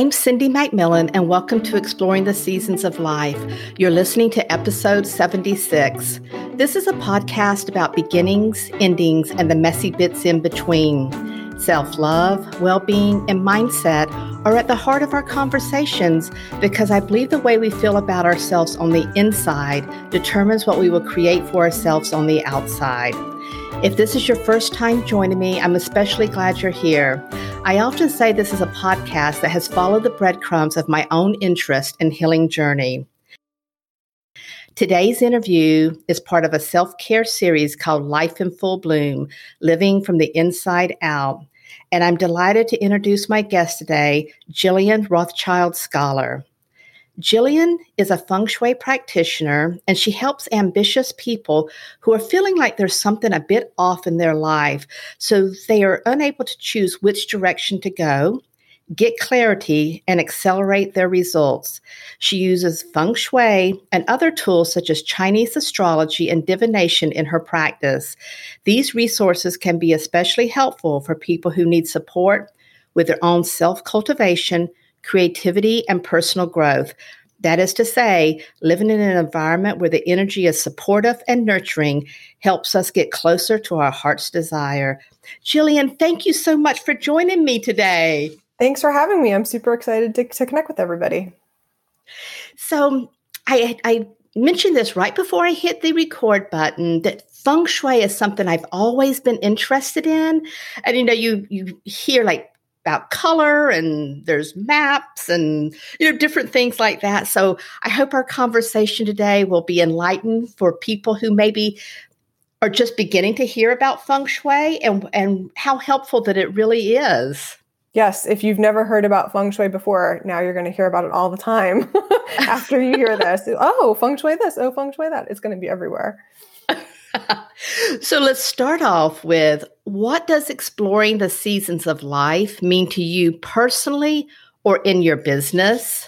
I'm Cindy McMillan, and welcome to Exploring the Seasons of Life. You're listening to episode 76. This is a podcast about beginnings, endings, and the messy bits in between. Self love, well being, and mindset are at the heart of our conversations because I believe the way we feel about ourselves on the inside determines what we will create for ourselves on the outside. If this is your first time joining me, I'm especially glad you're here. I often say this is a podcast that has followed the breadcrumbs of my own interest and healing journey. Today's interview is part of a self care series called Life in Full Bloom Living from the Inside Out. And I'm delighted to introduce my guest today, Jillian Rothschild Scholar. Jillian is a feng shui practitioner and she helps ambitious people who are feeling like there's something a bit off in their life. So they are unable to choose which direction to go, get clarity, and accelerate their results. She uses feng shui and other tools such as Chinese astrology and divination in her practice. These resources can be especially helpful for people who need support with their own self cultivation creativity, and personal growth. That is to say, living in an environment where the energy is supportive and nurturing helps us get closer to our heart's desire. Jillian, thank you so much for joining me today. Thanks for having me. I'm super excited to, to connect with everybody. So, I, I mentioned this right before I hit the record button that feng shui is something I've always been interested in. And you know, you you hear like about color and there's maps and you know different things like that. So i hope our conversation today will be enlightened for people who maybe are just beginning to hear about feng shui and and how helpful that it really is. Yes if you've never heard about feng shui before now you're going to hear about it all the time after you hear this. Oh feng shui this oh feng shui that. It's going to be everywhere so let's start off with what does exploring the seasons of life mean to you personally or in your business?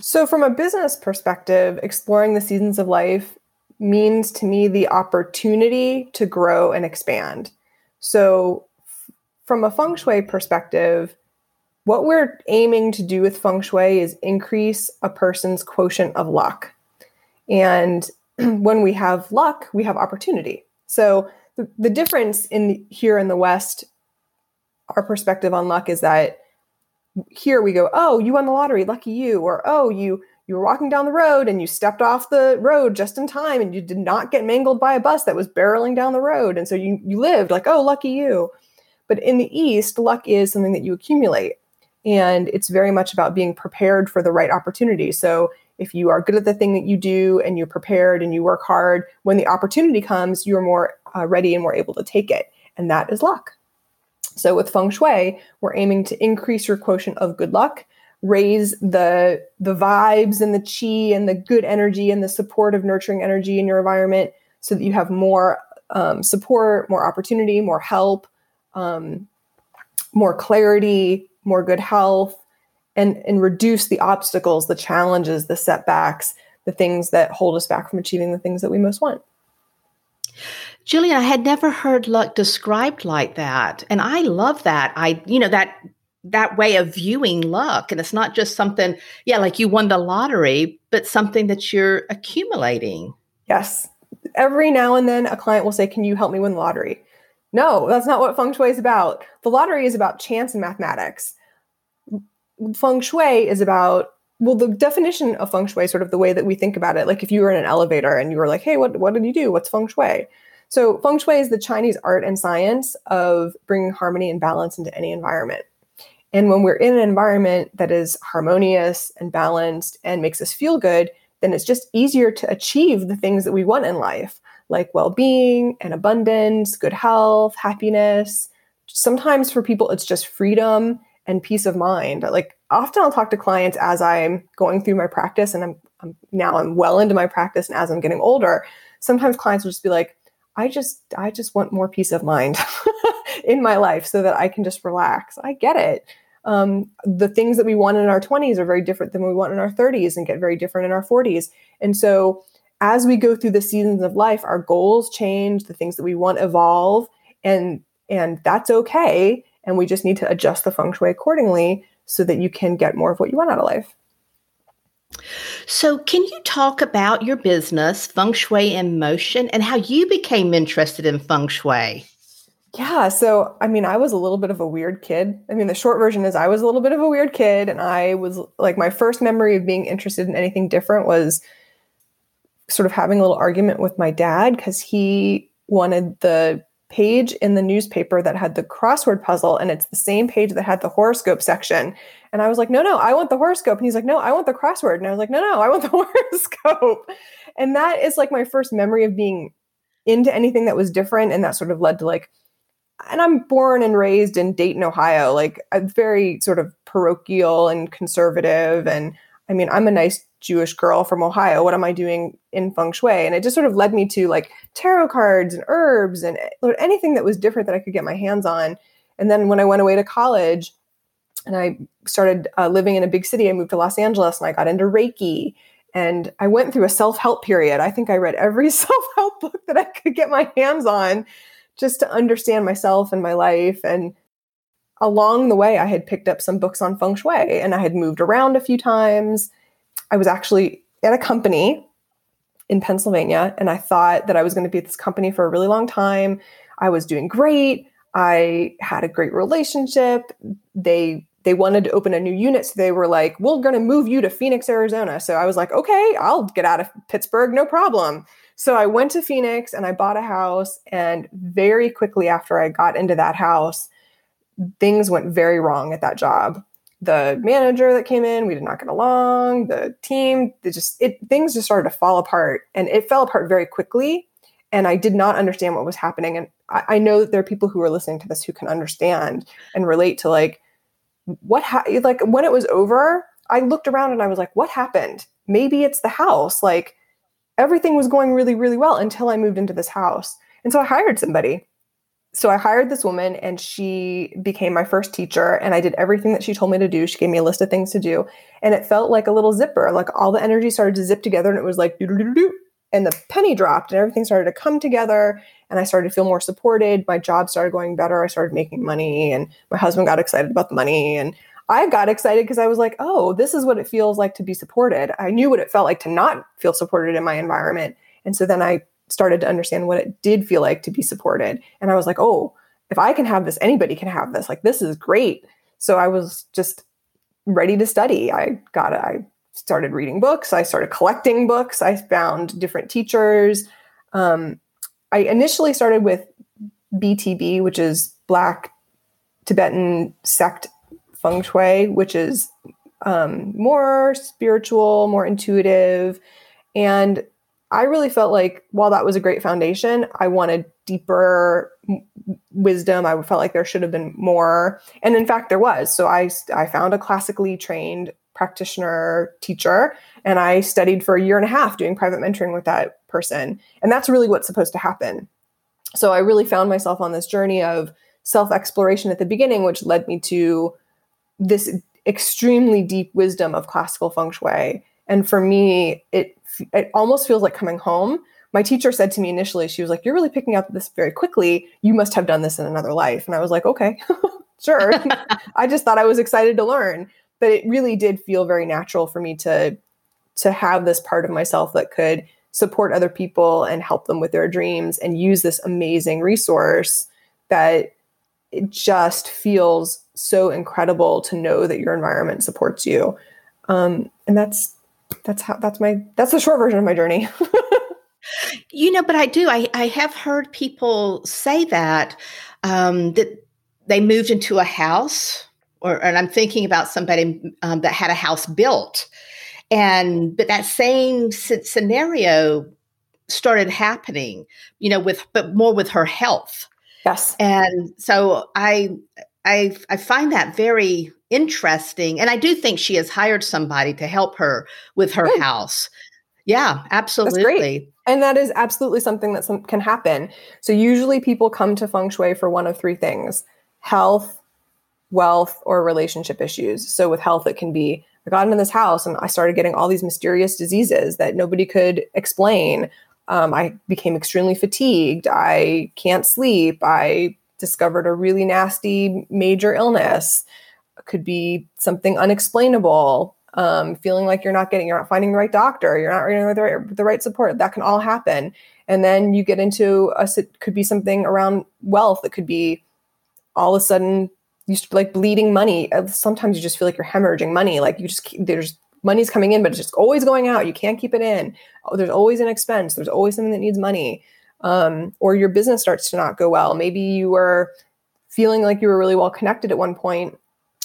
So, from a business perspective, exploring the seasons of life means to me the opportunity to grow and expand. So, from a feng shui perspective, what we're aiming to do with feng shui is increase a person's quotient of luck. And when we have luck, we have opportunity. So the, the difference in here in the West, our perspective on luck is that here we go, oh, you won the lottery, lucky you, or oh, you you were walking down the road and you stepped off the road just in time and you did not get mangled by a bus that was barreling down the road and so you you lived like oh lucky you but in the east luck is something that you accumulate and it's very much about being prepared for the right opportunity so if you are good at the thing that you do and you're prepared and you work hard, when the opportunity comes, you're more uh, ready and more able to take it. And that is luck. So with feng shui, we're aiming to increase your quotient of good luck, raise the the vibes and the chi and the good energy and the supportive, nurturing energy in your environment, so that you have more um, support, more opportunity, more help, um, more clarity, more good health, and and reduce the obstacles the challenges the setbacks the things that hold us back from achieving the things that we most want Jillian, I had never heard luck described like that. And I love that. I, you know, that that way of viewing luck. And it's not just something, yeah, like you won the lottery, but something that you're accumulating. Yes. Every now and then a client will say, Can you help me win the lottery? No, that's not what feng shui is about. The lottery is about chance and mathematics feng shui is about well the definition of feng shui sort of the way that we think about it. Like if you were in an elevator and you were like hey what, what did you do? What's feng shui? So feng shui is the chinese art and science of bringing harmony and balance into any environment. And when we're in an environment that is harmonious and balanced and makes us feel good then it's just easier to achieve the things that we want in life like well-being and abundance good health happiness. Sometimes for people it's just freedom and peace of mind. Like often I'll talk to clients as I'm going through my practice and I'm, I'm now I'm well into my practice and as I'm getting older, sometimes clients will just be like, I just I just want more peace of mind in my life so that I can just relax. I get it. Um, the things that we want in our 20s are very different than we want in our 30s and get very different in our 40s. And so as we go through the seasons of life, our goals change, the things that we want evolve, and and that's okay And we just need to adjust the feng shui accordingly so that you can get more of what you want out of life. So, can you talk about your business, Feng Shui in Motion, and how you became interested in feng shui? Yeah, so I mean, I was a little bit of a weird kid. I mean, the short version is I was a little bit of a weird kid, and I was like, my first memory of being interested in anything different was sort of having a little argument with my dad because he wanted the page in the newspaper that had the crossword puzzle and it's the same page that had the horoscope section. And I was like, no, no, I want the horoscope. And he's like, no, I want the crossword. And I was like, no, no, I want the horoscope. And that is like my first memory of being into anything that was different. And that sort of led to like, and I'm born and raised in Dayton, Ohio, like a very sort of parochial and conservative. And I mean, I'm a nice Jewish girl from Ohio. What am I doing in feng shui? And it just sort of led me to like tarot cards and herbs and eh, anything that was different that I could get my hands on. And then when I went away to college and I started uh, living in a big city, I moved to Los Angeles and I got into Reiki. And I went through a self help period. I think I read every self help book that I could get my hands on just to understand myself and my life. And along the way, I had picked up some books on feng shui and I had moved around a few times I was actually at a company in Pennsylvania and I thought that I was going to be at this company for a really long time. I was doing great. I had a great relationship. They they wanted to open a new unit so they were like, "We're going to move you to Phoenix, Arizona." So I was like, "Okay, I'll get out of Pittsburgh, no problem." So I went to Phoenix and I bought a house and very quickly after I got into that house, things went very wrong at that job the manager that came in we did not get along the team they just it things just started to fall apart and it fell apart very quickly and i did not understand what was happening and i, I know that there are people who are listening to this who can understand and relate to like what ha- like when it was over i looked around and i was like what happened? Maybe it's the house. Like everything was going really really well until i moved into this house and so i hired somebody so I hired this woman and she became my first teacher and I did everything that she told me to do. She gave me a list of things to do and it felt like a little zipper. Like all the energy started to zip together and it was like doo doo doo doo and the penny dropped and everything started to come together and I started to feel more supported. My job started going better. I started making money and my husband got excited about the money and I got excited because I was like, "Oh, this is what it feels like to be supported." I knew what it felt like to not feel supported in my environment. And so then I started to understand what it did feel like to be supported. And I was like, oh, if I can have this, anybody can have this. Like, this is great. So I was just ready to study. I got. I started reading books. I started collecting books. I found different teachers. Um, I initially started with BTB, which is Black Tibetan sect feng shui, which is um, more spiritual, more intuitive. And I really felt like while that was a great foundation, I wanted deeper wisdom. I felt like there should have been more, and in fact, there was. So I I found a classically trained practitioner teacher, and I studied for a year and a half doing private mentoring with that person, and that's really what's supposed to happen. So I really found myself on this journey of self exploration at the beginning, which led me to this extremely deep wisdom of classical feng shui. And for me, it it almost feels like coming home. My teacher said to me initially, she was like, You're really picking up this very quickly. You must have done this in another life. And I was like, Okay, sure. I just thought I was excited to learn. But it really did feel very natural for me to to have this part of myself that could support other people and help them with their dreams and use this amazing resource that it just feels so incredible to know that your environment supports you. Um, and that's that's how that's my that's the short version of my journey. you know, but I do. I I have heard people say that um, that they moved into a house, or and I'm thinking about somebody um, that had a house built, and but that same scenario started happening. You know, with but more with her health. Yes, and so I I I find that very interesting. And I do think she has hired somebody to help her with her Good. house. Yeah, absolutely. And that is absolutely something that some, can happen. So usually people come to feng shui for one of three things: health, wealth, or relationship issues. So with health, it can be I got into this house and I started getting all these mysterious diseases that nobody could explain. Um, I became extremely fatigued. I can't sleep. I discovered a really nasty major illness, could be something unexplainable, um, feeling like you're not getting, you're not finding the right doctor, you're not getting the right, the right support. That can all happen. And then you get into a, it could be something around wealth. It could be all of a sudden you like bleeding money. Uh, sometimes you just feel like you're hemorrhaging money. Like you just, there's money's coming in, but it's just always going out. You can't keep it in. Oh, there's always an expense. There's always something that needs money. Um, or your business starts to not go well. Maybe you were feeling like you were really well connected at one point.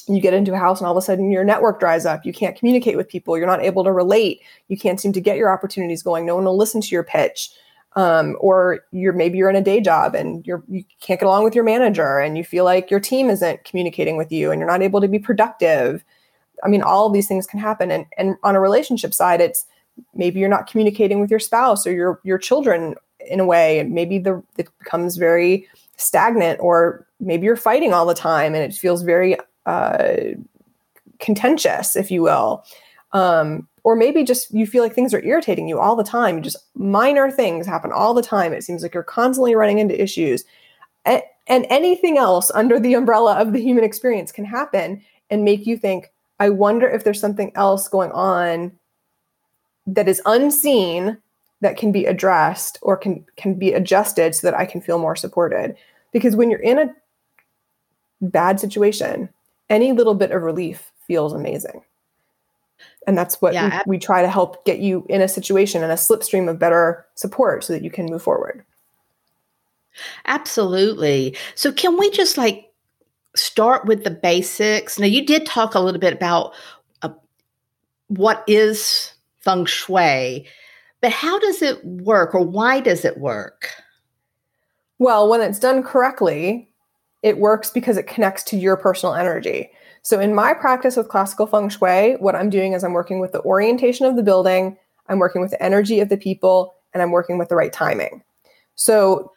You get into a house and all of a sudden your network dries up. You can't communicate with people. You're not able to relate. You can't seem to get your opportunities going. No one will listen to your pitch. Um, or you're maybe you're in a day job and you're you can't get along with your manager and you feel like your team isn't communicating with you and you're not able to be productive I mean, all of these things can happen. And, and on a relationship side, it's maybe you're not communicating with your spouse or your, your children in a way. Maybe the, it becomes very stagnant or maybe you're fighting all the time and it feels very uh, contentious, if you will. Um, or maybe just you feel like things are irritating you all the time. Just minor things happen all the time. It seems like you're constantly running into issues. And, and anything else under the umbrella of the human experience can happen and make you think, I wonder if there's something else going on that is unseen that can be addressed or can can be adjusted so that I can feel more supported. Because when you're in a bad situation, any little bit of relief feels amazing. And that's what yeah, we, we try to help get you in a situation and a slipstream of better support so that you can move forward. Absolutely. So can we just like start with the basics. Now, you did talk a little bit about uh, what is feng shui, but how does it work or why does it work? Well, when it's done correctly, it works because it connects to your personal energy. So, in my practice with classical feng shui, what I'm doing is I'm working with the orientation of the building, I'm working with the energy of the people, and I'm working with the right timing. So,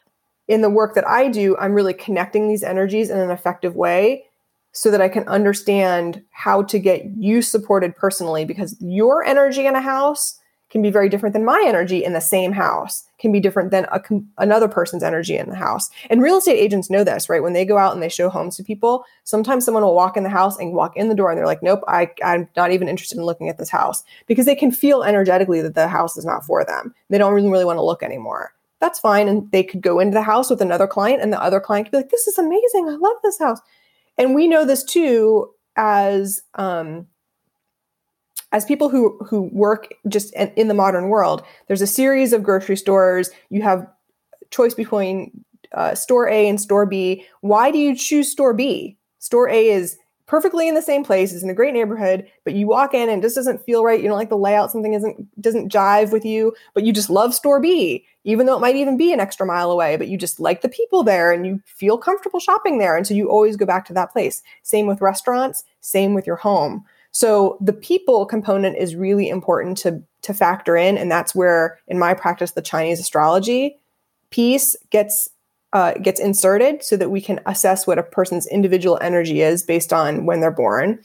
in the work that I do, I'm really connecting these energies in an effective way so that I can understand how to get you supported personally because your energy in a house can be very different than my energy in the same house can be different than a, another person's energy in the house and real estate agents know this right when they go out and they show homes to people sometimes someone will walk in the house and walk in the door and they're like nope I, i'm not even interested in looking at this house because they can feel energetically that the house is not for them they don't really, really want to look anymore that's fine. And they could go into the house with another client, and the other client could be like, This is amazing. I love this house. And we know this too as um, as people who who work just in the modern world. There's a series of grocery stores. You have choice between uh, store A and store B. Why do you choose store B? Store A is perfectly in the same place. It's in a great neighborhood, but you walk in and it just doesn't feel right. You don't like the layout. Something isn't doesn't jive with you, but you just love store B, even though it might even be an extra mile away. But you just like the people there and you feel comfortable shopping there, and so you always go back to that place. Same with restaurants. Same with your home. So the people component is really important to to factor in, and that's where, in my practice, the Chinese astrology piece gets uh, gets inserted so that we can assess what a person's individual energy is based on when they're born.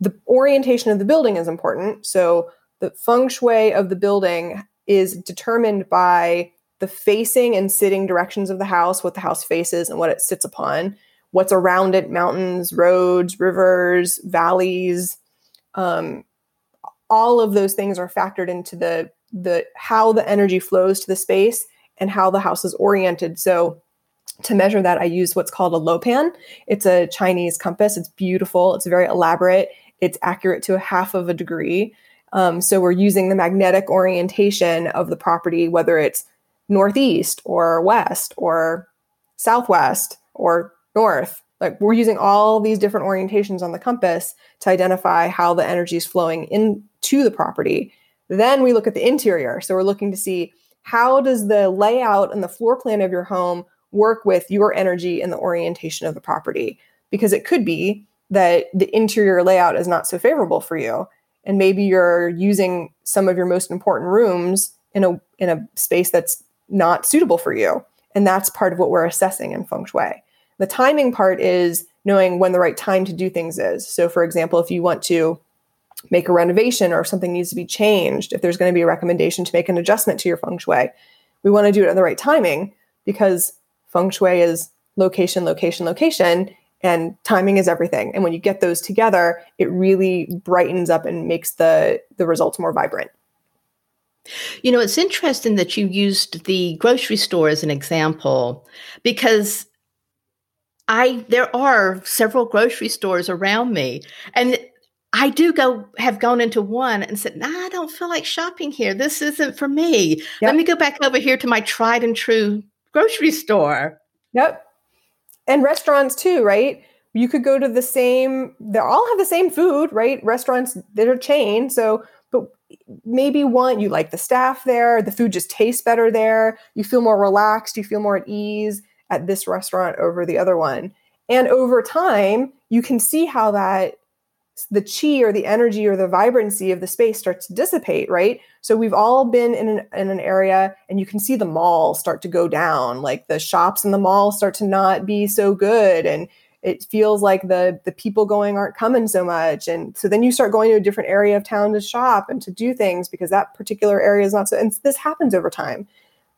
The orientation of the building is important. So the feng shui of the building is determined by the facing and sitting directions of the house, what the house faces and what it sits upon, what's around it mountains, roads, rivers, valleys. Um, all of those things are factored into the the how the energy flows to the space and how the house is oriented. So to measure that, I use what's called a lopan. It's a Chinese compass. It's beautiful. It's very elaborate. It's accurate to a half of a degree. Um, so we're using the magnetic orientation of the property, whether it's northeast or west or southwest or north. Like we're using all these different orientations on the compass to identify how the energy is flowing into the property. Then we look at the interior. So we're looking to see how does the layout and the floor plan of your home work with your energy and the orientation of the property? Because it could be that the interior layout is not so favorable for you. And maybe you're using some of your most important rooms in a in a space that's not suitable for you. And that's part of what we're assessing in feng shui. The timing part is knowing when the right time to do things is. So for example, if you want to make a renovation or if something needs to be changed, if there's going to be a recommendation to make an adjustment to your feng shui, we want to do it at the right timing because feng shui is location, location, location, and timing is everything. And when you get those together, it really brightens up and makes the the results more vibrant. You know, it's interesting that you used the grocery store as an example because I there are several grocery stores around me and I do go have gone into one and said, nah, I don't feel like shopping here. This isn't for me. Yep. Let me go back over here to my tried and true grocery store. Yep. And restaurants too, right? You could go to the same, they all have the same food, right? Restaurants that are chain. So, but maybe one, you like the staff there, the food just tastes better there, you feel more relaxed, you feel more at ease at this restaurant over the other one. And over time, you can see how that the chi or the energy or the vibrancy of the space starts to dissipate, right? So we've all been in an, in an area and you can see the mall start to go down, like the shops in the mall start to not be so good. And it feels like the, the people going aren't coming so much. And so then you start going to a different area of town to shop and to do things because that particular area is not so, and this happens over time.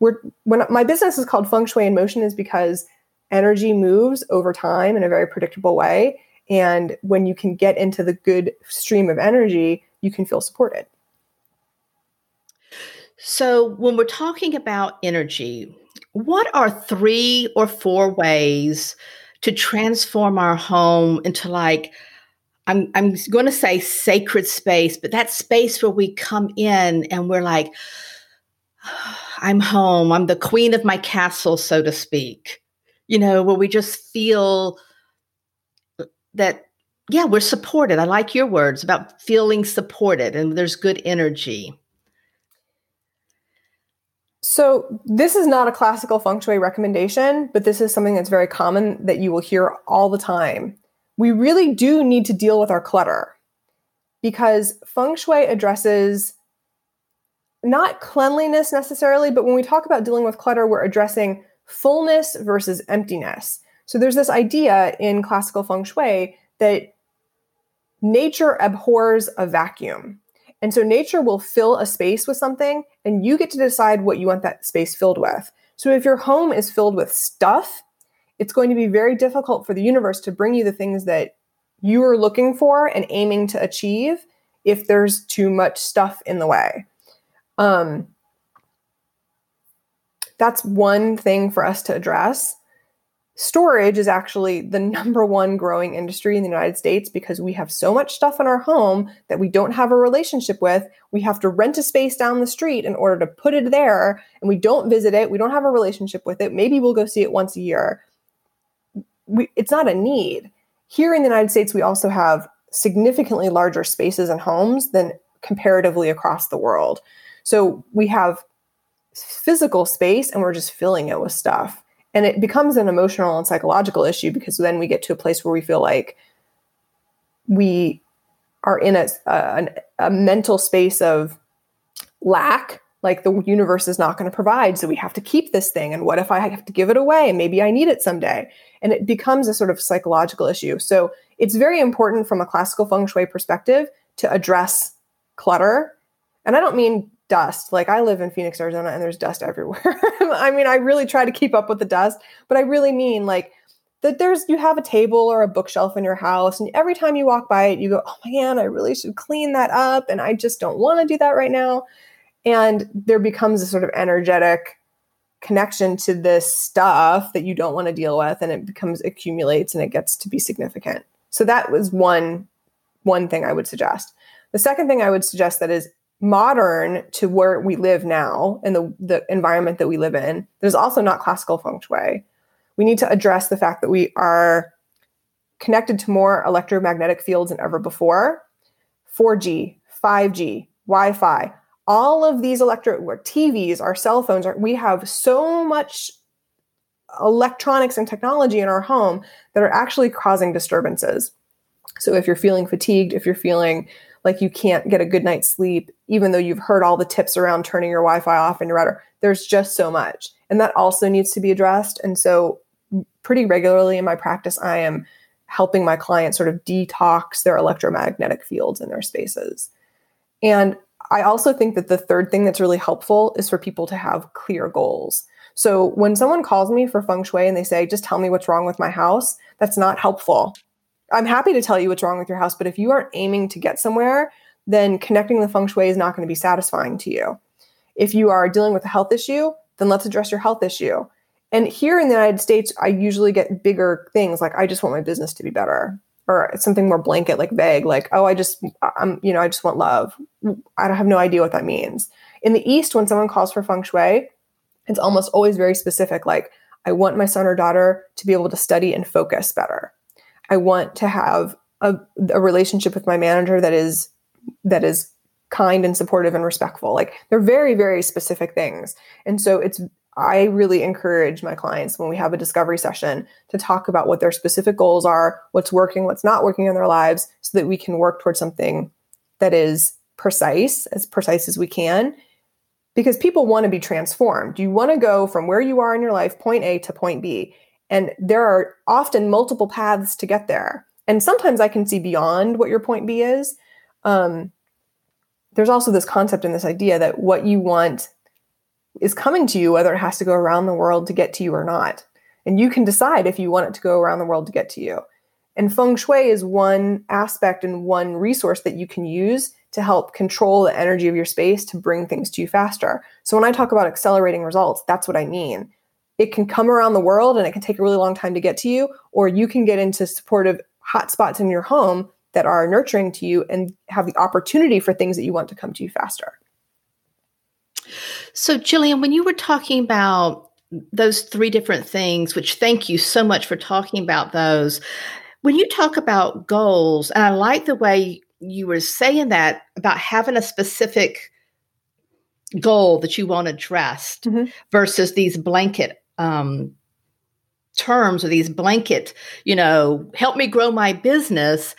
We're, when my business is called Feng Shui in Motion is because energy moves over time in a very predictable way and when you can get into the good stream of energy, you can feel supported. So, when we're talking about energy, what are three or four ways to transform our home into like, I'm, I'm going to say sacred space, but that space where we come in and we're like, I'm home. I'm the queen of my castle, so to speak. You know, where we just feel that yeah we're supported i like your words about feeling supported and there's good energy so this is not a classical feng shui recommendation but this is something that's very common that you will hear all the time we really do need to deal with our clutter because feng shui addresses not cleanliness necessarily but when we talk about dealing with clutter we're addressing fullness versus emptiness so there's this idea in classical feng shui that nature abhors a vacuum. And so nature will fill a space with something, and you get to decide what you want that space filled with. So if your home is filled with stuff, it's going to be very difficult for the universe to bring you the things that you are looking for and aiming to achieve if there's too much stuff in the way. Um, that's one thing for us to address storage is actually the number one growing industry in the United States because we have so much stuff in our home that we don't have a relationship with. We have to rent a space down the street in order to put it there, and we don't visit it. We don't have a relationship with it. Maybe we'll go see it once a year. We, it's not a need. Here in the United States, we also have significantly larger spaces and homes than comparatively across the world. So we have physical space and we're just filling it with stuff. And it becomes an emotional and psychological issue because then we get to a place where we feel like we are in a, a, a mental space of lack like the universe is not going to provide. So we have to keep this thing. And what if i have to give it away? And maybe i need it someday. And it becomes a sort of psychological issue. So it's very important from a classical feng shui perspective to address clutter. And i don't mean dust. Like I live in Phoenix, Arizona, and there's dust everywhere. I mean, I really try to keep up with the dust, but I really mean like that there's you have a table or a bookshelf in your house, and every time you walk by it, you go, Oh man, I really should clean that up. And I just don't want to do that right now. And there becomes a sort of energetic connection to this stuff that you don't want to deal with, and it becomes accumulates and it gets to be significant. So that was one one thing I would suggest. The second thing I would suggest that is modern to where we live now and the, the environment that we live in that is also not classical feng shui. We need to address the fact that we are connected to more electromagnetic fields than ever before 4G, 5G, Wi Fi, all of these electro TVs, our cell phones, are, we have so much electronics and technology in our home that are actually causing disturbances. So if you're feeling fatigued, if you're feeling like you can't get a good night's sleep, even though you've heard all the tips around turning your Wi Fi off in your router. There's just so much. And that also needs to be addressed. And so, pretty regularly in my practice, I am helping my clients sort of detox their electromagnetic fields in their spaces. And I also think that the third thing that's really helpful is for people to have clear goals. So when someone calls me for feng shui and they say, just tell me what's wrong with my house, that's not helpful. I'm happy to tell you what's wrong with your house, but if you aren't aiming to get somewhere, then connecting the feng shui is not going to be satisfying to you. If you are dealing with a health issue, then let's address your health issue. And here in the United States, I usually get bigger things like I just want my business to be better or something more blanket like vague like oh I just I'm you know I just want love. I don't have no idea what that means. In the east when someone calls for feng shui, it's almost always very specific like I want my son or daughter to be able to study and focus better. I want to have a, a relationship with my manager that is that is kind and supportive and respectful. Like they're very, very specific things. And so it's I really encourage my clients when we have a discovery session to talk about what their specific goals are, what's working, what's not working in their lives, so that we can work towards something that is precise, as precise as we can. Because people want to be transformed. You want to go from where you are in your life, point A to point B. And there are often multiple paths to get there. And sometimes I can see beyond what your point B is. Um, there's also this concept and this idea that what you want is coming to you, whether it has to go around the world to get to you or not. And you can decide if you want it to go around the world to get to you. And feng shui is one aspect and one resource that you can use to help control the energy of your space to bring things to you faster. So when I talk about accelerating results, that's what I mean. It can come around the world and it can take a really long time to get to you, or you can get into supportive hotspots in your home that are nurturing to you and have the opportunity for things that you want to come to you faster. So, Jillian, when you were talking about those three different things, which thank you so much for talking about those, when you talk about goals, and I like the way you were saying that about having a specific goal that you want addressed mm-hmm. versus these blanket um, terms or these blanket, you know, help me grow my business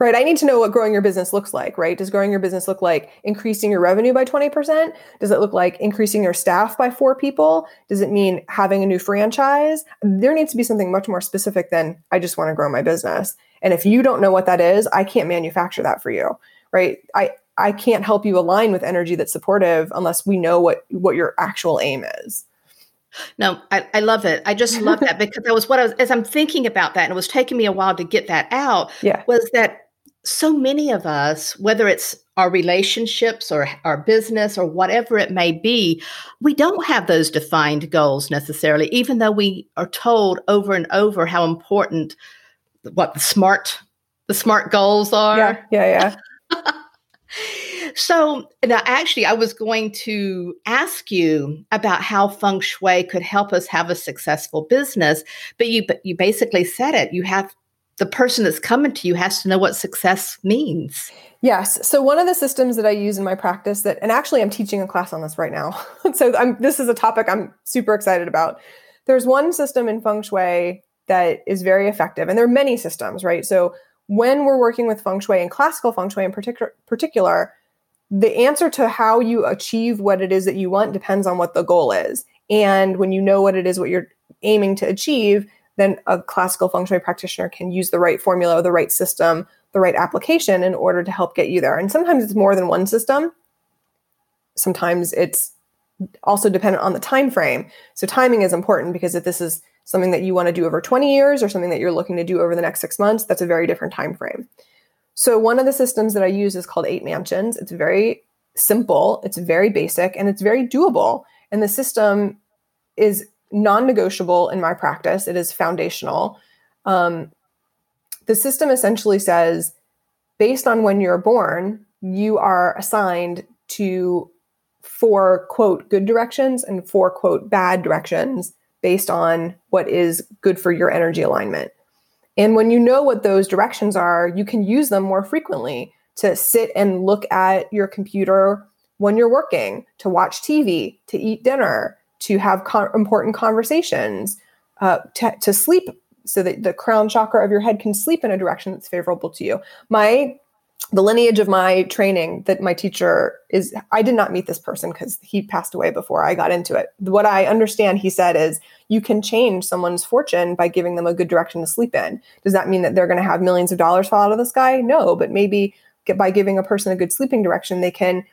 right? I need to know what growing your business looks like, right? Does growing your business look like increasing your revenue by 20%? Does it look like increasing your staff by four people? Does it mean having a new franchise? There needs to be something much more specific than I just want to grow my business. And if you don't know what that is, I can't manufacture that for you, right? I, I can't help you align with energy that's supportive unless we know what, what your actual aim is. No, I, I love it. I just love that because that was what I was as I'm thinking about that, and it was taking me a while to get that out. Yeah. Was that so many of us, whether it's our relationships or our business or whatever it may be, we don't have those defined goals necessarily, even though we are told over and over how important what the smart the smart goals are. Yeah, yeah, yeah. so now actually I was going to ask you about how feng shui could help us have a successful business, but you you basically said it. You have the person that's coming to you has to know what success means. Yes. So one of the systems that I use in my practice that, and actually I'm teaching a class on this right now. so I'm, this is a topic I'm super excited about. There's one system in feng shui that is very effective, and there are many systems, right? So when we're working with feng shui and classical feng shui in particular, particular, the answer to how you achieve what it is that you want depends on what the goal is. And when you know what it is, what you're aiming to achieve, then a classical shui practitioner can use the right formula, the right system, the right application in order to help get you there. And sometimes it's more than one system. Sometimes it's also dependent on the time frame. So timing is important because if this is something that you want to do over 20 years or something that you're looking to do over the next 6 months, that's a very different time frame. So one of the systems that I use is called 8 mansions. It's very simple, it's very basic, and it's very doable. And the system is non negotiable in my practice, it is foundational. Um, the system essentially says, based on when you're born, you are assigned to four quote good directions and four quote bad directions based on what is good for your energy alignment. And when you know what those directions are, you can use them more frequently to sit and look at your computer when you're working, to watch TV, to eat dinner, to have con- important conversations, uh, to, to sleep so that the crown chakra of your head can sleep in a direction that's favorable to you. My the lineage of my training that my teacher is I did not meet this person because he passed away before I got into it. What I understand he said is you can change someone's fortune by giving them a good direction to sleep in. Does that mean that they're going to have millions of dollars fall out of the sky? No, but maybe get, by giving a person a good sleeping direction, they can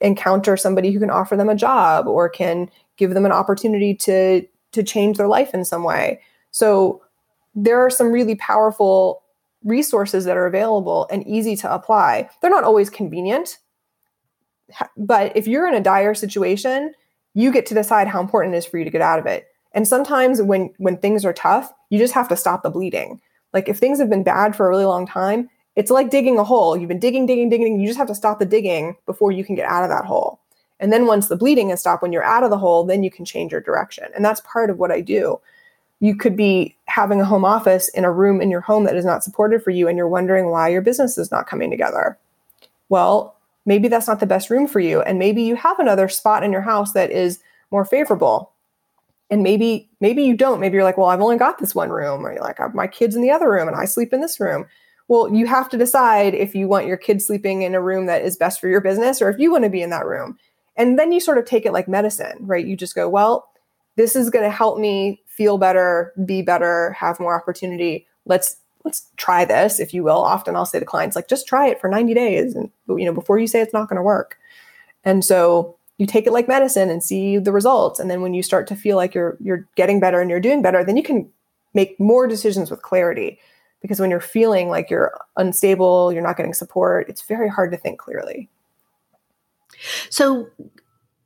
encounter somebody who can offer them a job or can give them an opportunity to to change their life in some way. So there are some really powerful resources that are available and easy to apply. They're not always convenient, but if you're in a dire situation, you get to decide how important it is for you to get out of it. And sometimes when when things are tough, you just have to stop the bleeding. Like if things have been bad for a really long time, it's like digging a hole. You've been digging, digging, digging. You just have to stop the digging before you can get out of that hole. And then once the bleeding has stopped, when you're out of the hole, then you can change your direction. And that's part of what I do. You could be having a home office in a room in your home that is not supported for you, and you're wondering why your business is not coming together. Well, maybe that's not the best room for you. And maybe you have another spot in your house that is more favorable. And maybe, maybe you don't. Maybe you're like, well, I've only got this one room, or you're like, my kids in the other room and I sleep in this room. Well, you have to decide if you want your kids sleeping in a room that is best for your business or if you want to be in that room. And then you sort of take it like medicine, right? You just go, well, this is going to help me feel better, be better, have more opportunity. Let's let's try this, if you will. Often I'll say to clients, like, just try it for 90 days and you know, before you say it's not going to work. And so you take it like medicine and see the results. And then when you start to feel like you're you're getting better and you're doing better, then you can make more decisions with clarity because when you're feeling like you're unstable, you're not getting support, it's very hard to think clearly. So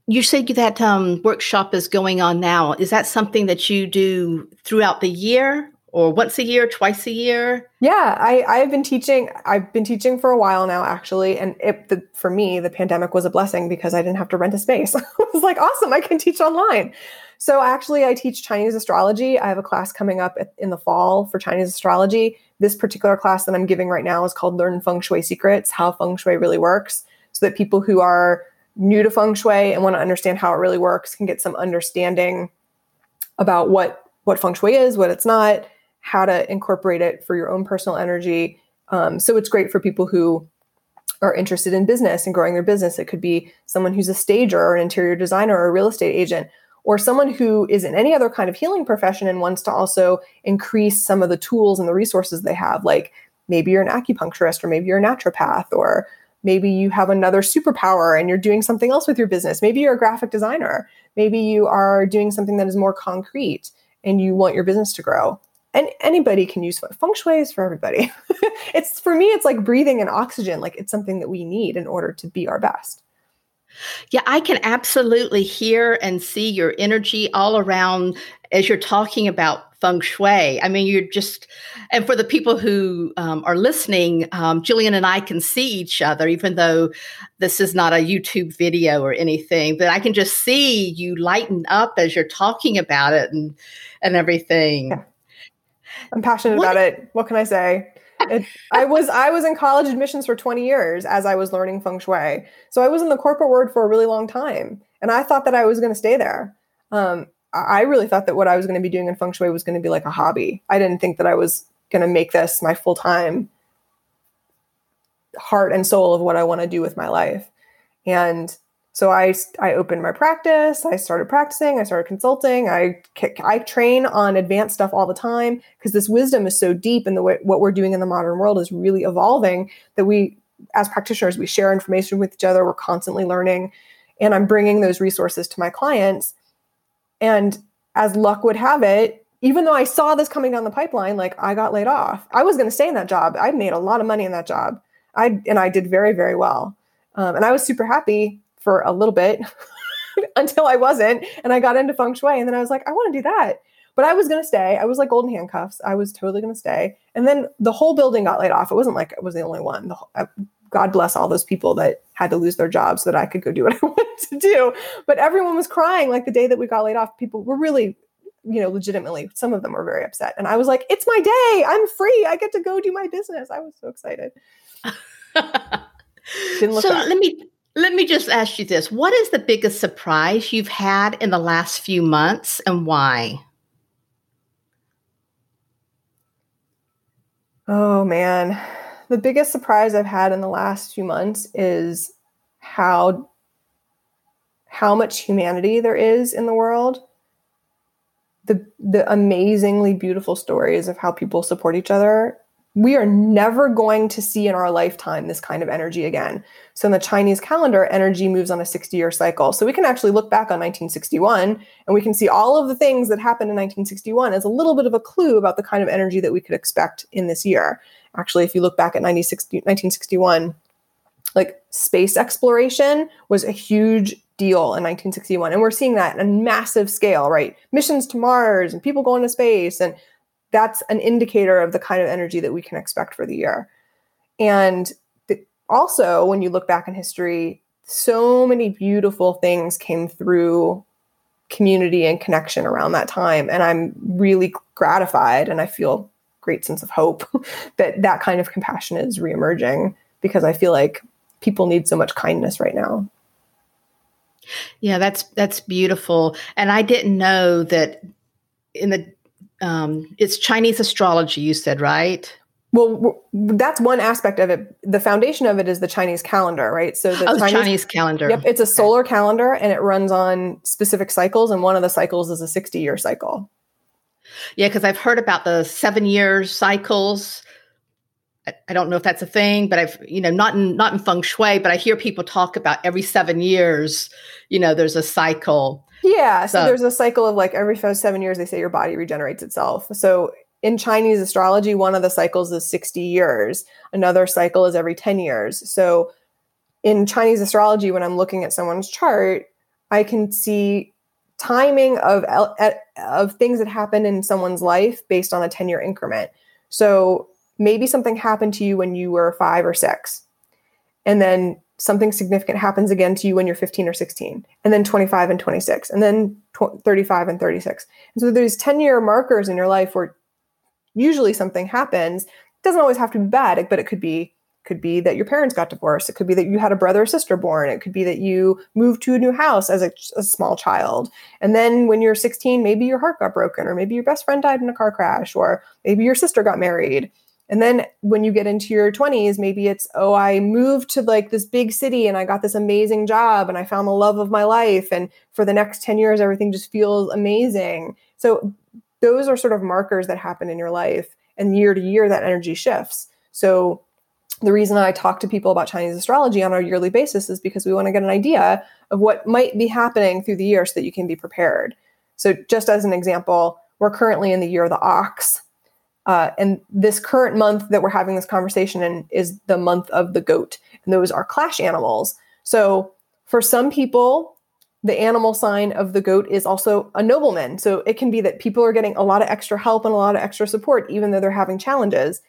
you said that um, workshop is going on now. Is that something that you do throughout the year or once a year, twice a year? Yeah, I, I've been teaching. I've been teaching for a while now, actually. And it, the, for me, the pandemic was a blessing because I didn't have to rent a space. I was like, awesome, I can teach online. So actually, I teach Chinese astrology. I have a class coming up in the fall for Chinese astrology. This particular class that I'm giving right now is called Learn Feng Shui Secrets, how Feng Shui really works, so that people who are new to Feng Shui and want to understand how it really works can get some understanding about what what Feng Shui is, what it's not, how to incorporate it for your own personal energy. Um, so it's great for people who are interested in business and growing their business. It could be someone who's a stager or an interior designer or a real estate agent or someone who is in any other kind of healing profession and wants to also increase some of the tools and the resources they have, like maybe you're an acupuncturist or maybe you're a naturopath or maybe you have another superpower and you're doing something else with your business. Maybe you're a graphic designer. Maybe you are doing something that is more concrete and you want your business to grow. And anybody can use feng shui is for everybody. it's for me, it's like breathing and oxygen. Like it's something that we need in order to be our best. Yeah, I can absolutely hear and see your energy all around as you're talking about feng shui. I mean, you're just, and for the people who um, are listening, um, Jillian and I can see each other, even though this is not a YouTube video or anything, but I can just see you lighten up as you're talking about it and, and everything. Yeah. I'm passionate what, about it. What can I say? It, I was I was in college admissions for 20 years as I was learning feng shui. So I was in the corporate world for a really long time, and I thought that I was going to stay there. Um, I really thought that what I was going to be doing in feng shui was going to be like a hobby. I didn't think that I was going to make this my full time heart and soul of what I want to do with my life. And so I I opened my practice. I started practicing. I started consulting. I I train on advanced stuff all the time because this wisdom is so deep, and the way what we're doing in the modern world is really evolving. That we, as practitioners, we share information with each other. We're constantly learning, and I'm bringing those resources to my clients. And as luck would have it, even though I saw this coming down the pipeline, like I got laid off. I was going to stay in that job. I made a lot of money in that job. I and I did very very well, um, and I was super happy for a little bit until I wasn't. And I got into feng shui. And then I was like, I want to do that. But I was going to stay. I was like golden handcuffs. I was totally going to stay. And then the whole building got laid off. It wasn't like I was the only one. The, uh, God bless all those people that had to lose their jobs so that I could go do what I wanted to do. But everyone was crying like the day that we got laid off. People were really, you know, legitimately, some of them were very upset. And I was like, it's my day. I'm free. I get to go do my business. I was so excited. so back. let me let me just ask you this. What is the biggest surprise you've had in the last few months and why? Oh man. The biggest surprise I've had in the last few months is how how much humanity there is in the world. The the amazingly beautiful stories of how people support each other we are never going to see in our lifetime this kind of energy again. So in the Chinese calendar, energy moves on a 60 year cycle. So we can actually look back on 1961 and we can see all of the things that happened in 1961 as a little bit of a clue about the kind of energy that we could expect in this year. Actually, if you look back at 1961, like space exploration was a huge deal in 1961. And we're seeing that on a massive scale, right? Missions to Mars and people going to space and that's an indicator of the kind of energy that we can expect for the year. And also, when you look back in history, so many beautiful things came through community and connection around that time. And I'm really gratified and I feel great sense of hope that that kind of compassion is reemerging because I feel like people need so much kindness right now. Yeah, that's that's beautiful. And I didn't know that in the um, it's Chinese astrology, you said, right? Well, that's one aspect of it. The foundation of it is the Chinese calendar, right? So the oh, Chinese, Chinese, calendar. Yep, it's a solar okay. calendar and it runs on specific cycles, and one of the cycles is a sixty-year cycle. Yeah, because I've heard about the seven-year cycles. I don't know if that's a thing, but I've you know not in not in feng shui, but I hear people talk about every seven years. You know, there's a cycle. Yeah. So, so there's a cycle of like every seven years, they say your body regenerates itself. So in Chinese astrology, one of the cycles is 60 years, another cycle is every 10 years. So in Chinese astrology, when I'm looking at someone's chart, I can see timing of of things that happen in someone's life based on a 10 year increment. So maybe something happened to you when you were 5 or 6. And then something significant happens again to you when you're 15 or 16, and then 25 and 26, and then tw- 35 and 36. And so there's 10 year markers in your life where usually something happens. It doesn't always have to be bad, but it could be could be that your parents got divorced. It could be that you had a brother or sister born. It could be that you moved to a new house as a, a small child. And then when you're 16, maybe your heart got broken, or maybe your best friend died in a car crash, or maybe your sister got married and then when you get into your 20s, maybe it's, oh, I moved to like this big city and I got this amazing job and I found the love of my life. And for the next 10 years, everything just feels amazing. So those are sort of markers that happen in your life. And year to year, that energy shifts. So the reason I talk to people about Chinese astrology on a yearly basis is because we want to get an idea of what might be happening through the year so that you can be prepared. So, just as an example, we're currently in the year of the ox. Uh, and this current month that we're having this conversation in is the month of the goat. And those are clash animals. So for some people, the animal sign of the goat is also a nobleman. So it can be that people are getting a lot of extra help and a lot of extra support, even though they're having challenges.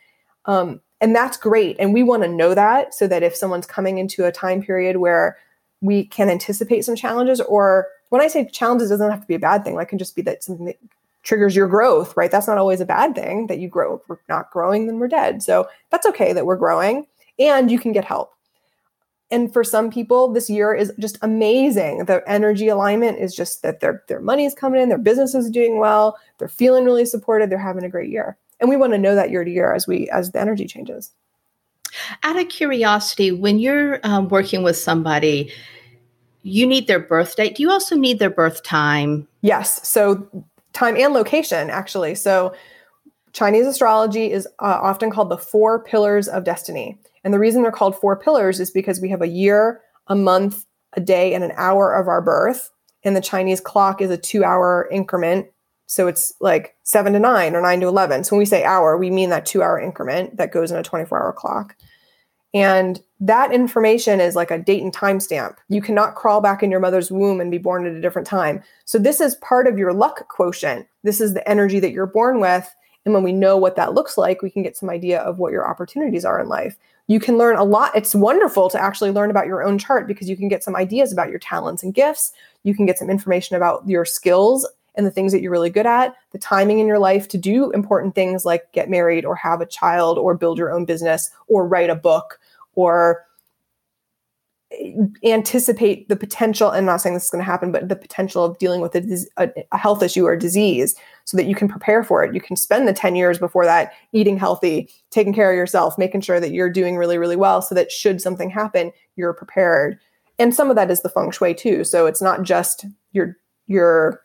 Um, and that's great. And we want to know that so that if someone's coming into a time period where we can anticipate some challenges, or when I say challenges, doesn't have to be a bad thing. Like, it can just be that something that triggers your growth, right? That's not always a bad thing that you grow. If we're not growing, then we're dead. So that's okay that we're growing and you can get help. And for some people, this year is just amazing. The energy alignment is just that their their money is coming in, their business is doing well, they're feeling really supported, they're having a great year. And we want to know that year to year as we as the energy changes. Out of curiosity, when you're um, working with somebody, you need their birth date. Do you also need their birth time? Yes. So time and location, actually. So, Chinese astrology is uh, often called the four pillars of destiny. And the reason they're called four pillars is because we have a year, a month, a day, and an hour of our birth. And the Chinese clock is a two hour increment. So it's like seven to nine or nine to 11. So when we say hour, we mean that two hour increment that goes in a 24 hour clock. And that information is like a date and time stamp. You cannot crawl back in your mother's womb and be born at a different time. So this is part of your luck quotient. This is the energy that you're born with. And when we know what that looks like, we can get some idea of what your opportunities are in life. You can learn a lot. It's wonderful to actually learn about your own chart because you can get some ideas about your talents and gifts. You can get some information about your skills and the things that you're really good at, the timing in your life to do important things like get married or have a child or build your own business or write a book or anticipate the potential i'm not saying this is going to happen but the potential of dealing with a, a, health issue or disease so that you can prepare for it. You can spend the 10 years before that eating healthy taking care of yourself making sure that you're doing really really well so that should something happen you're prepared. And some of that is the feng shui too. So it's not just your your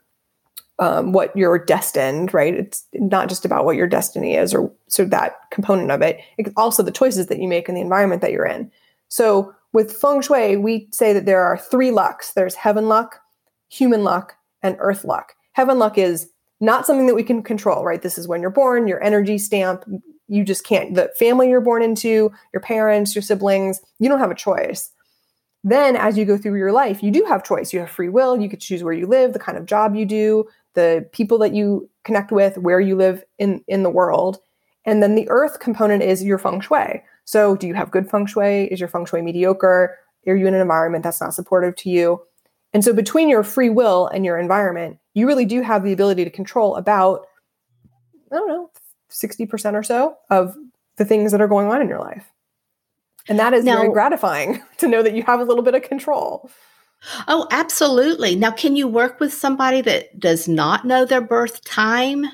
um, what you're destined, right? It's not just about what your destiny is or sort of that component of it. It's also the choices that you make in the environment that you're in. So with feng shui, we say that there are three lucks there's heaven luck, human luck, and earth luck. Heaven luck is not something that we can control, right? This is when you're born, your energy stamp. You just can't, the family you're born into, your parents, your siblings, you don't have a choice. Then, as you go through your life, you do have choice. You have free will. You could choose where you live, the kind of job you do, the people that you connect with, where you live in, in the world. And then the earth component is your feng shui. So, do you have good feng shui? Is your feng shui mediocre? Are you in an environment that's not supportive to you? And so, between your free will and your environment, you really do have the ability to control about, I don't know, 60% or so of the things that are going on in your life. And that is now, very gratifying to know that you have a little bit of control. Oh, absolutely. Now, can you work with somebody that does not know their birth time?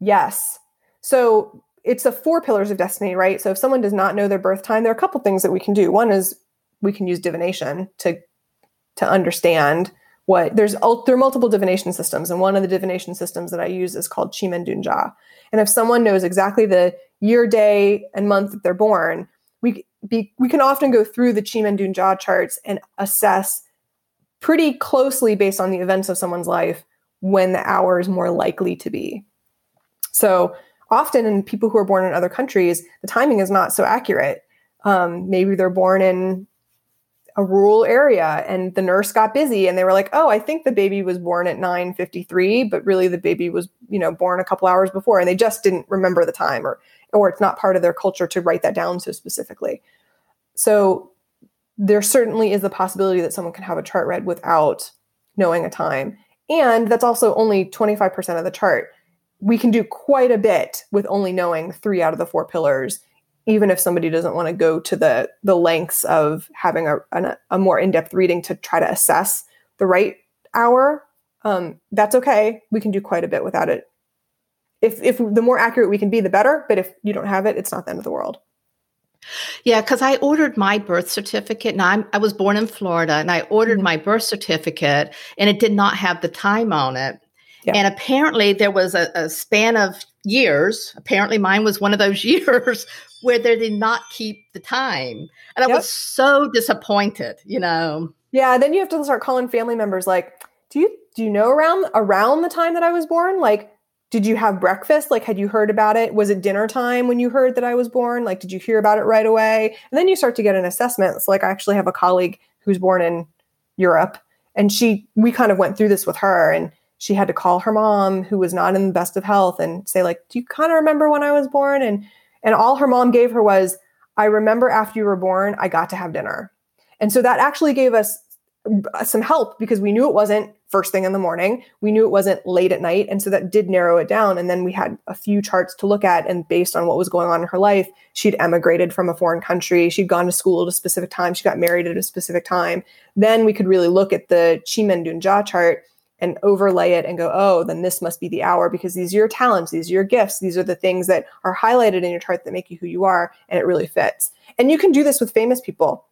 Yes. So it's the four pillars of destiny, right? So if someone does not know their birth time, there are a couple things that we can do. One is we can use divination to to understand what there's there are multiple divination systems, and one of the divination systems that I use is called Qi Men Dun Jia. And if someone knows exactly the year, day, and month that they're born, we be, we can often go through the Qi Men Dun Jia charts and assess pretty closely based on the events of someone's life when the hour is more likely to be. So often in people who are born in other countries, the timing is not so accurate. Um, maybe they're born in a rural area and the nurse got busy and they were like oh i think the baby was born at 9.53 but really the baby was you know born a couple hours before and they just didn't remember the time or or it's not part of their culture to write that down so specifically so there certainly is the possibility that someone can have a chart read without knowing a time. And that's also only 25% of the chart. We can do quite a bit with only knowing three out of the four pillars even if somebody doesn't want to go to the the lengths of having a, a, a more in-depth reading to try to assess the right hour. Um, that's okay. We can do quite a bit without it. If if the more accurate we can be the better but if you don't have it it's not the end of the world yeah, because I ordered my birth certificate. Now I'm, i was born in Florida, and I ordered mm-hmm. my birth certificate, and it did not have the time on it. Yeah. And apparently, there was a, a, span of years. Apparently, mine was one of those years where they did not keep the time. And I yep. was so disappointed, you know. Yeah, then you have to start calling family members like, "Do you do you know around around the time that I was born? Like, did you have breakfast? Like, had you heard about it? Was it dinner time when you heard that I was born? Like, did you hear about it right away? And then you start to get an assessment. So, like, I actually have a colleague who's born in Europe, and she we kind of went through this with her and she had to call her mom who was not in the best of health and say like do you kind of remember when i was born and and all her mom gave her was i remember after you were born i got to have dinner and so that actually gave us uh, some help because we knew it wasn't first thing in the morning we knew it wasn't late at night and so that did narrow it down and then we had a few charts to look at and based on what was going on in her life she'd emigrated from a foreign country she'd gone to school at a specific time she got married at a specific time then we could really look at the Qi Men Dun Jia chart and overlay it and go, oh, then this must be the hour because these are your talents, these are your gifts, these are the things that are highlighted in your chart that make you who you are, and it really fits. And you can do this with famous people.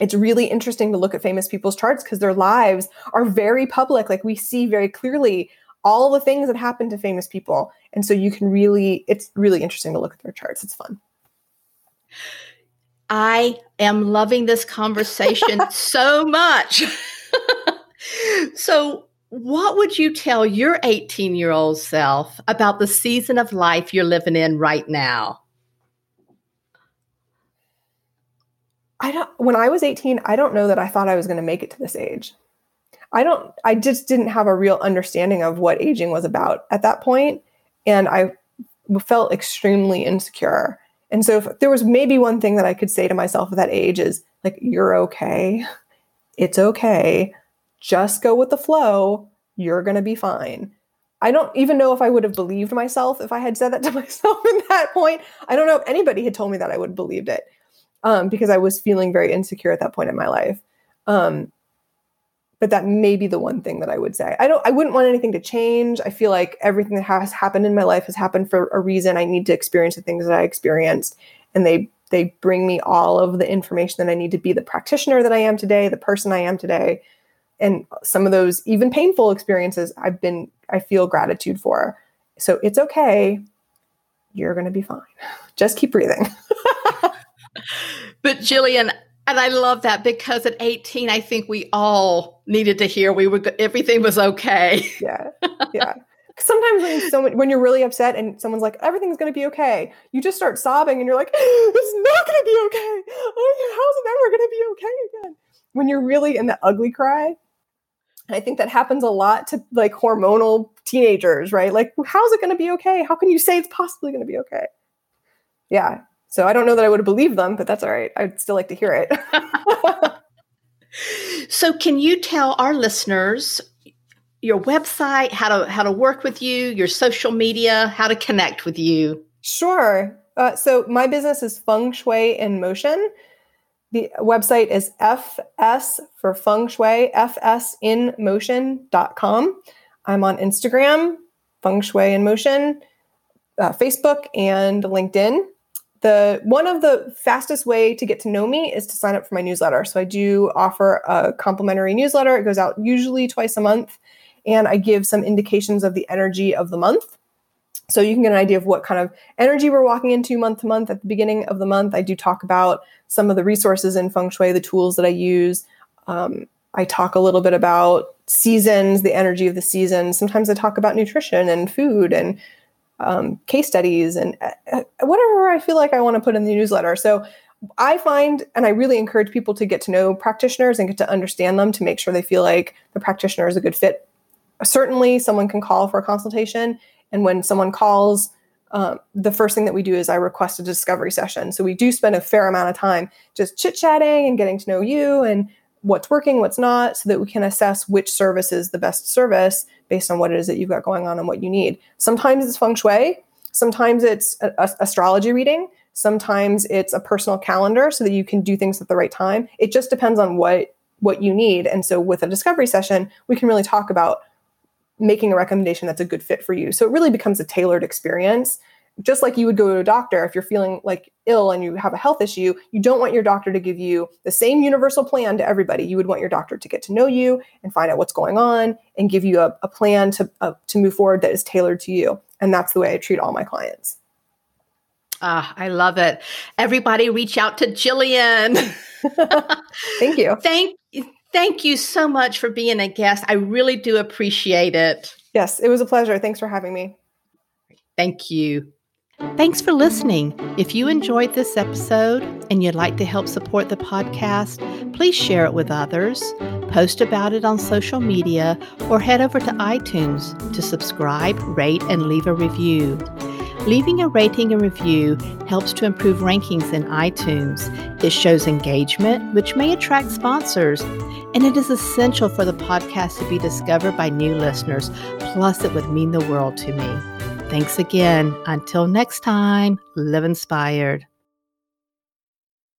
It's really interesting to look at famous people's charts because their lives are very public. Like we see very clearly all the things that happen to famous people. And so you can really, it's really interesting to look at their charts. It's fun. I am loving this conversation so much. so, what would you tell your 18 year old self about the season of life you're living in right now? I don't, when I was 18, I don't know that I thought I was going to make it to this age. I don't, I just didn't have a real understanding of what aging was about at that point, And I felt extremely insecure. And so if there was maybe one thing that I could say to myself at that age is like, you're okay. It's okay just go with the flow. You're going to be fine. I don't even know if I would have believed myself if I had said that to myself in that point. I don't know if anybody had told me that I would have believed it um, because I was feeling very insecure at that point in my life. Um, but that may be the one thing that I would say. I don't. I wouldn't want anything to change. I feel like everything that has happened in my life has happened for a reason. I need to experience the things that I experienced, and they they bring me all of the information that I need to be the practitioner that I am today, the person I am today, and some of those even painful experiences I've been I feel gratitude for. So it's okay. You're going to be fine. Just keep breathing. but Jillian, and I love that because at 18, I think we all needed to hear we were everything was okay. Yeah, yeah. Sometimes when when you're really upset and someone's like everything's going to be okay, you just start sobbing and you're like it's not going to be okay. Oh, how's it ever going to be okay again? When you're really in the ugly cry, I think that happens a lot to like hormonal teenagers, right? Like, how's it going to be okay? How can you say it's possibly going to be okay? Yeah. So I don't know that I would have believed them, but that's all right. I'd still like to hear it. so can you tell our listeners your website, how to how to work with you, your social media, how to connect with you? Sure. Uh, so my business is Feng Shui in Motion. The website is FS for feng shui, fsinmotion.com. I'm on Instagram, feng shui in motion, uh, Facebook, and LinkedIn. The one of the fastest way to get to know me is to sign up for my newsletter. So I do offer a complimentary newsletter. It goes out usually twice a month, and I give some indications of the energy of the month. So you can get an idea of what kind of energy we're walking into month to month. At the beginning of the month, I do talk about some of the resources in feng shui, the tools that I use. Um, I talk a little bit about seasons, the energy of the season. Sometimes I talk about nutrition and food and um, case studies and uh, whatever I feel like I want to put in the newsletter. So I find, and I really encourage people to get to know practitioners and get to understand them to make sure they feel like the practitioner is a good fit. Certainly, someone can call for a consultation and when someone calls, um, the first thing that we do is I request a discovery session. So we do spend a fair amount of time just chit chatting and getting to know you and what's working, what's not, so that we can assess which service is the best service based on what it is that you've got going on and what you need. Sometimes it's feng shui, sometimes it's a, a, astrology reading, sometimes it's a personal calendar so that you can do things at the right time. It just depends on what what you need. And so with a discovery session, we can really talk about making a recommendation that's a good fit for you. So it really becomes a tailored experience. Just like you would go to a doctor if you're feeling like ill and you have a health issue, you don't want your doctor to give you the same universal plan to everybody. You would want your doctor to get to know you and find out what's going on and give you a, a plan to uh, to move forward that is tailored to you. And that's the way I treat all my clients. Ah, I love it. Everybody reach out to Jillian. Thank you. Thank Thank you so much for being a guest. I really do appreciate it. Yes, it was a pleasure. Thanks for having me. Thank you. Thanks for listening. If you enjoyed this episode and you'd like to help support the podcast, please share it with others, post about it on social media, or head over to iTunes to subscribe, rate, and leave a review. Leaving a rating and review helps to improve rankings in iTunes. It shows engagement, which may attract sponsors, and it is essential for the podcast to be discovered by new listeners. Plus, it would mean the world to me. Thanks again. Until next time, live inspired.